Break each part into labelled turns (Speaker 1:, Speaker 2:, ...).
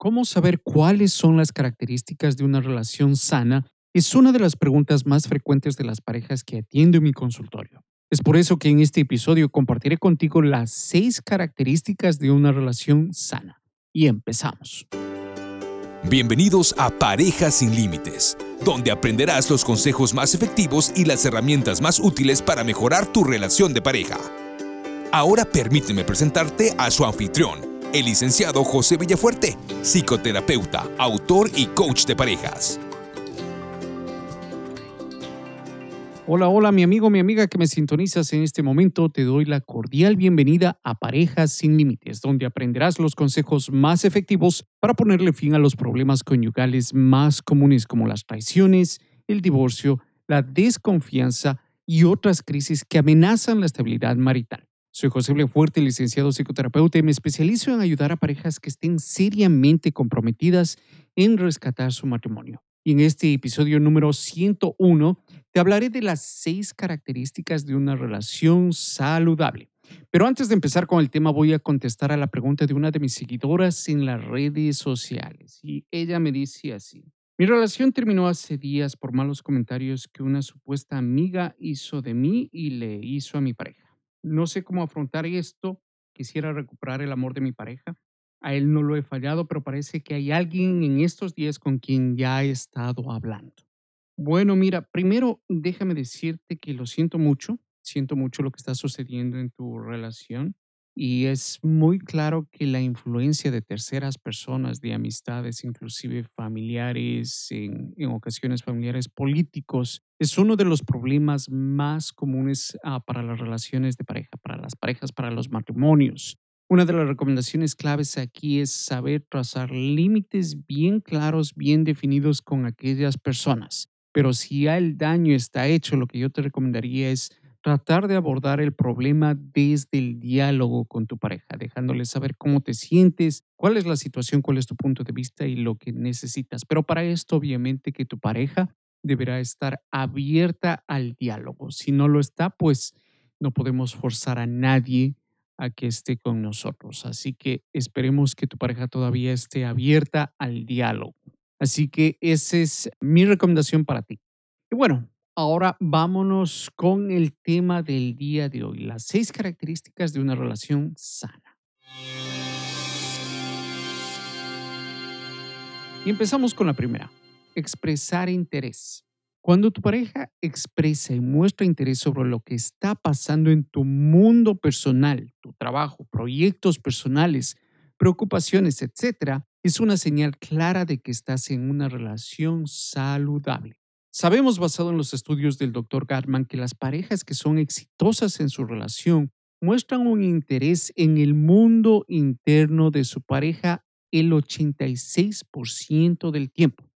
Speaker 1: ¿Cómo saber cuáles son las características de una relación sana? Es una de las preguntas más frecuentes de las parejas que atiendo en mi consultorio. Es por eso que en este episodio compartiré contigo las seis características de una relación sana. Y empezamos.
Speaker 2: Bienvenidos a Parejas sin Límites, donde aprenderás los consejos más efectivos y las herramientas más útiles para mejorar tu relación de pareja. Ahora permíteme presentarte a su anfitrión, el licenciado José Villafuerte, psicoterapeuta, autor y coach de parejas.
Speaker 1: Hola, hola, mi amigo, mi amiga que me sintonizas en este momento, te doy la cordial bienvenida a Parejas sin Límites, donde aprenderás los consejos más efectivos para ponerle fin a los problemas conyugales más comunes como las traiciones, el divorcio, la desconfianza y otras crisis que amenazan la estabilidad marital. Soy José Fuerte, licenciado psicoterapeuta, y me especializo en ayudar a parejas que estén seriamente comprometidas en rescatar su matrimonio. Y en este episodio número 101 te hablaré de las seis características de una relación saludable. Pero antes de empezar con el tema voy a contestar a la pregunta de una de mis seguidoras en las redes sociales. Y ella me dice así. Mi relación terminó hace días por malos comentarios que una supuesta amiga hizo de mí y le hizo a mi pareja. No sé cómo afrontar esto. Quisiera recuperar el amor de mi pareja. A él no lo he fallado, pero parece que hay alguien en estos días con quien ya he estado hablando. Bueno, mira, primero déjame decirte que lo siento mucho. Siento mucho lo que está sucediendo en tu relación. Y es muy claro que la influencia de terceras personas, de amistades, inclusive familiares, en, ocasiones familiares políticos, es uno de los problemas más comunes ah, para las relaciones de pareja, para las parejas, para los matrimonios. Una de las recomendaciones claves aquí es saber trazar límites bien claros, bien definidos con aquellas personas. Pero si ya el daño está hecho, lo que yo te recomendaría es tratar de abordar el problema desde el diálogo con tu pareja, dejándole saber cómo te sientes, cuál es la situación, cuál es tu punto de vista y lo que necesitas. Pero para esto, obviamente, que tu pareja deberá estar abierta al diálogo. Si no lo está, pues no podemos forzar a nadie a que esté con nosotros. Así que esperemos que tu pareja todavía esté abierta al diálogo. Así que esa es mi recomendación para ti. Y bueno, Ahora vámonos con el tema del día de hoy, las seis características de una relación sana. Y empezamos con la primera, expresar interés. Cuando tu pareja expresa y muestra interés sobre lo que está pasando en tu mundo personal, tu trabajo, proyectos personales, preocupaciones, etc., es una señal clara de que estás en una relación saludable. Sabemos, basado en los estudios del Dr. Gartman, que las parejas que son exitosas en su relación muestran un interés en el mundo interno de su pareja el 86% del tiempo,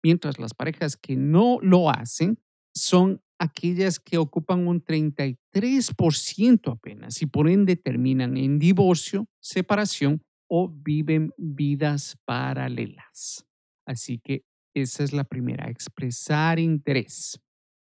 Speaker 1: mientras las parejas que no lo hacen son aquellas que ocupan un 33% apenas y por ende terminan en divorcio, separación o viven vidas paralelas. Así que esa es la primera, expresar interés.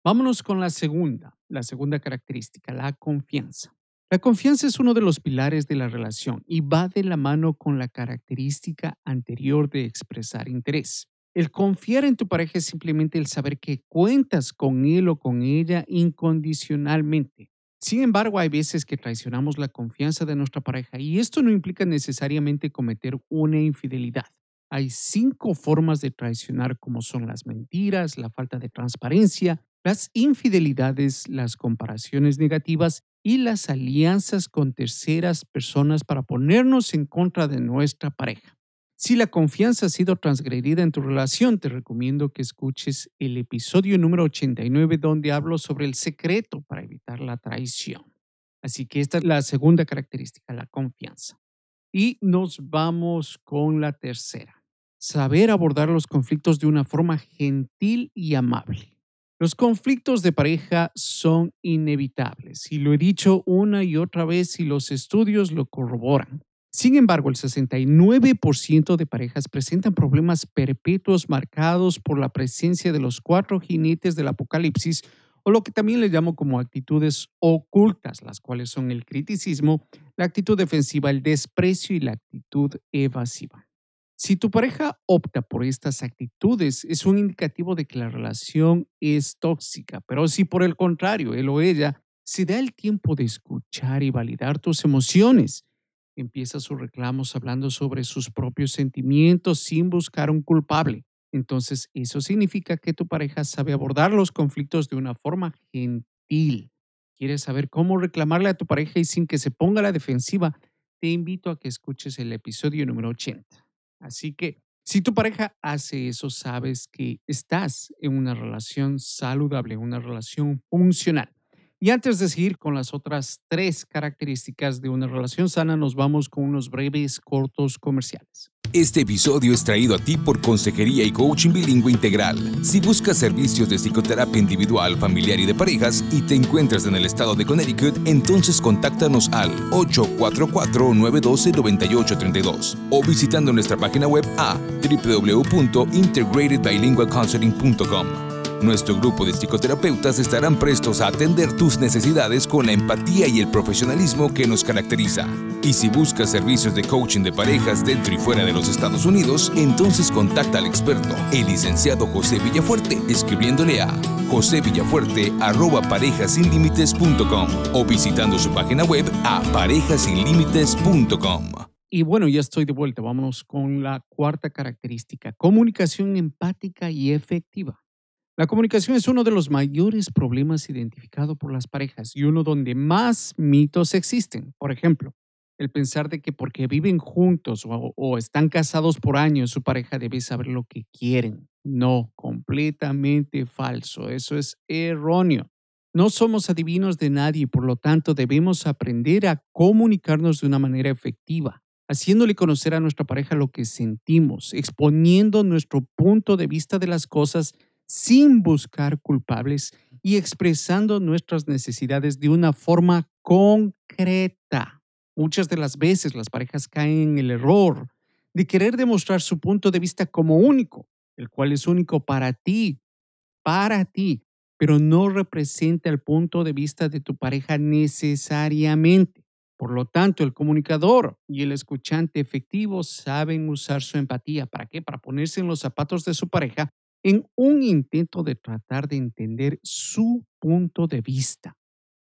Speaker 1: Vámonos con la segunda, la segunda característica, la confianza. La confianza es uno de los pilares de la relación y va de la mano con la característica anterior de expresar interés. El confiar en tu pareja es simplemente el saber que cuentas con él o con ella incondicionalmente. Sin embargo, hay veces que traicionamos la confianza de nuestra pareja y esto no implica necesariamente cometer una infidelidad. Hay cinco formas de traicionar como son las mentiras, la falta de transparencia, las infidelidades, las comparaciones negativas y las alianzas con terceras personas para ponernos en contra de nuestra pareja. Si la confianza ha sido transgredida en tu relación, te recomiendo que escuches el episodio número 89 donde hablo sobre el secreto para evitar la traición. Así que esta es la segunda característica, la confianza. Y nos vamos con la tercera saber abordar los conflictos de una forma gentil y amable. Los conflictos de pareja son inevitables y lo he dicho una y otra vez y los estudios lo corroboran. Sin embargo, el 69% de parejas presentan problemas perpetuos marcados por la presencia de los cuatro jinetes del apocalipsis o lo que también le llamo como actitudes ocultas, las cuales son el criticismo, la actitud defensiva, el desprecio y la actitud evasiva. Si tu pareja opta por estas actitudes, es un indicativo de que la relación es tóxica, pero si por el contrario, él o ella se da el tiempo de escuchar y validar tus emociones, empieza sus reclamos hablando sobre sus propios sentimientos sin buscar un culpable. Entonces, eso significa que tu pareja sabe abordar los conflictos de una forma gentil. ¿Quieres saber cómo reclamarle a tu pareja y sin que se ponga la defensiva? Te invito a que escuches el episodio número 80. Así que, si tu pareja hace eso, sabes que estás en una relación saludable, una relación funcional. Y antes de seguir con las otras tres características de una relación sana, nos vamos con unos breves cortos comerciales.
Speaker 2: Este episodio es traído a ti por Consejería y Coaching Bilingüe Integral. Si buscas servicios de psicoterapia individual, familiar y de parejas y te encuentras en el estado de Connecticut, entonces contáctanos al 844-912-9832 o visitando nuestra página web a www.integratedbilingualcounseling.com. Nuestro grupo de psicoterapeutas estarán prestos a atender tus necesidades con la empatía y el profesionalismo que nos caracteriza. Y si buscas servicios de coaching de parejas dentro y fuera de los Estados Unidos, entonces contacta al experto, el licenciado José Villafuerte, escribiéndole a josevillafuerte@parejasinlimites.com o visitando su página web a parejasinlimites.com.
Speaker 1: Y bueno, ya estoy de vuelta. Vámonos con la cuarta característica, comunicación empática y efectiva. La comunicación es uno de los mayores problemas identificados por las parejas y uno donde más mitos existen. Por ejemplo, el pensar de que porque viven juntos o, están casados por años, su pareja debe saber lo que quieren. No, completamente falso. Eso es erróneo. No somos adivinos de nadie por lo tanto debemos aprender a comunicarnos de una manera efectiva, haciéndole conocer a nuestra pareja lo que sentimos, exponiendo nuestro punto de vista de las cosas sin buscar culpables y expresando nuestras necesidades de una forma concreta. Muchas de las veces las parejas caen en el error de querer demostrar su punto de vista como único, el cual es único para ti, para ti, pero no representa el punto de vista de tu pareja necesariamente. Por lo tanto, el comunicador y el escuchante efectivo saben usar su empatía. ¿Para qué? Para ponerse en los zapatos de su pareja en un intento de tratar de entender su punto de vista.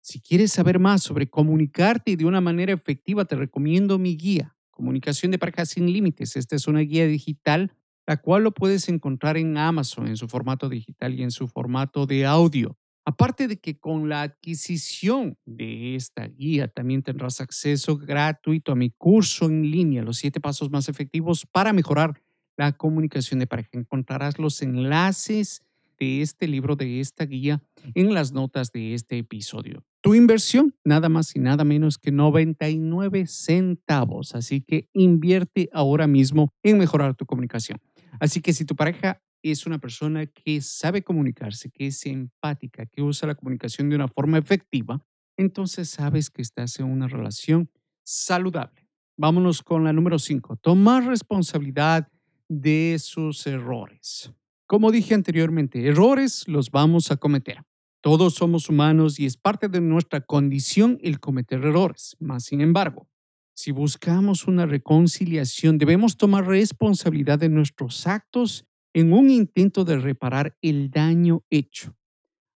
Speaker 1: Si quieres saber más sobre comunicarte de una manera efectiva, te recomiendo mi guía, Comunicación de Parejas sin Límites. Esta es una guía digital, la cual lo puedes encontrar en Amazon en su formato digital y en su formato de audio. Aparte de que con la adquisición de esta guía también tendrás acceso gratuito a mi curso en línea, los siete pasos más efectivos para mejorar la comunicación de pareja. Encontrarás los enlaces de este libro, de esta guía, en las notas de este episodio. Tu inversión, nada más y nada menos que 99 centavos. Así que invierte ahora mismo en mejorar tu comunicación. Así que si tu pareja es una persona que sabe comunicarse, que es empática, que usa la comunicación de una forma efectiva, entonces sabes que estás en una relación saludable. Vámonos con la número 5. Tomar responsabilidad de sus errores. Como dije anteriormente, errores los vamos a cometer. Todos somos humanos y es parte de nuestra condición el cometer errores. Más sin embargo, si buscamos una reconciliación, debemos tomar responsabilidad de nuestros actos en un intento de reparar el daño hecho.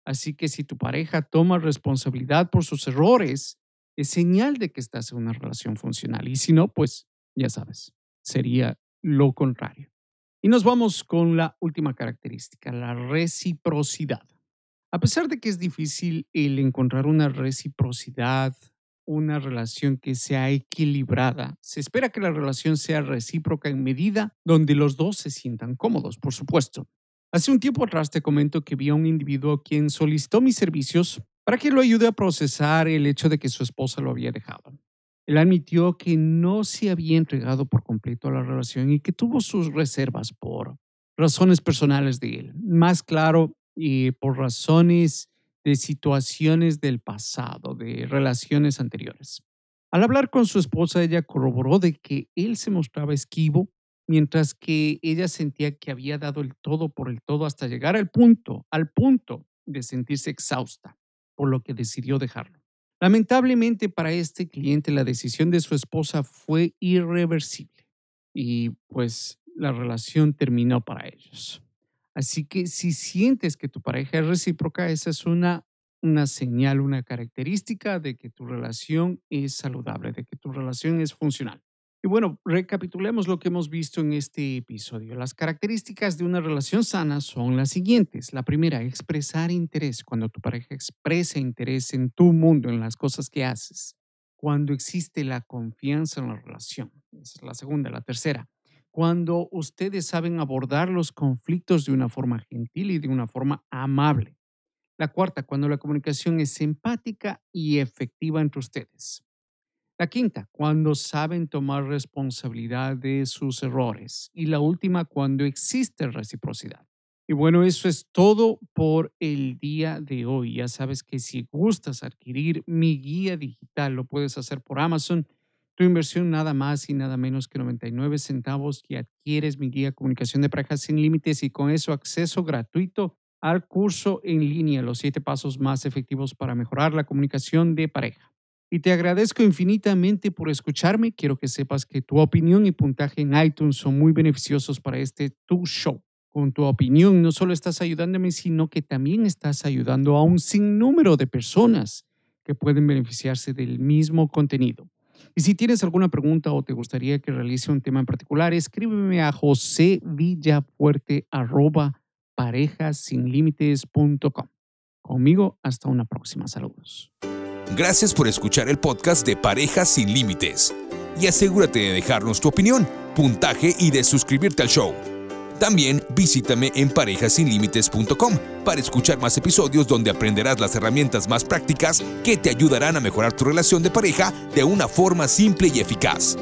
Speaker 1: Así que si tu pareja toma responsabilidad por sus errores, es señal de que estás en una relación funcional. Y si no, pues ya sabes, sería lo contrario. Y nos vamos con la última característica, la reciprocidad. A pesar de que es difícil el encontrar una reciprocidad, una relación que sea equilibrada, se espera que la relación sea recíproca en medida donde los dos se sientan cómodos, por supuesto. Hace un tiempo atrás te comento que vi a un individuo quien solicitó mis servicios para que lo ayude a procesar el hecho de que su esposa lo había dejado. Él admitió que no se había entregado por completo a la relación y que tuvo sus reservas por razones personales de él. Más claro, y por razones de situaciones del pasado, de relaciones anteriores. Al hablar con su esposa, ella corroboró de que él se mostraba esquivo, mientras que ella sentía que había dado el todo por el todo hasta llegar al punto, al punto de sentirse exhausta, por lo que decidió dejarlo. Lamentablemente para este cliente la decisión de su esposa fue irreversible. y pues la relación terminó para ellos. Así que si sientes que tu pareja es recíproca, esa es una, una señal, una característica de que tu relación es saludable, de que tu relación es funcional. Y bueno, recapitulemos lo que hemos visto en este episodio. Las características de una relación sana son las siguientes. La primera, expresar interés. Cuando tu pareja expresa interés en tu mundo, en las cosas que haces. Cuando existe la confianza en la relación. Esa es la segunda. La tercera, cuando ustedes saben abordar los conflictos de una forma gentil y de una forma amable. La cuarta, cuando la comunicación es empática y efectiva entre ustedes. La quinta, cuando saben tomar responsabilidad de sus errores. Y la última, cuando existe reciprocidad. Y bueno, eso es todo por el día de hoy. Ya sabes que si gustas adquirir mi guía digital, lo puedes hacer por Amazon. Tu inversión nada más y nada menos que 99 centavos y adquieres mi guía Comunicación de Parejas sin Límites y con eso acceso gratuito al curso en línea, los siete pasos más efectivos para mejorar la comunicación de pareja y te agradezco infinitamente por escucharme. Quiero que sepas que tu opinión y puntaje en iTunes son muy beneficiosos para este Tu Show. Con tu opinión no solo estás ayudándome, sino que también estás ayudando a un sinnúmero de personas que pueden beneficiarse del mismo contenido. Y si tienes alguna pregunta o te gustaría que realice un tema en particular, escríbeme a josevillafuerte.parejasinlímites.com. Conmigo, hasta una próxima. Saludos.
Speaker 2: Gracias por escuchar el podcast de Parejas sin Límites. Y asegúrate de dejarnos tu opinión, puntaje y de suscribirte al show. También visítame en parejasinlímites.com para escuchar más episodios donde aprenderás las herramientas más prácticas que te ayudarán a mejorar tu relación de pareja de una forma simple y eficaz.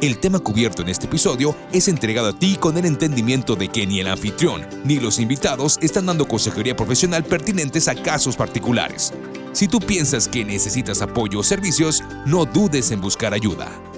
Speaker 2: El tema cubierto en este episodio es entregado a ti con el entendimiento de que ni el anfitrión ni los invitados están dando consejería profesional pertinentes a casos particulares. Si tú piensas que necesitas apoyo o servicios, no dudes en buscar ayuda.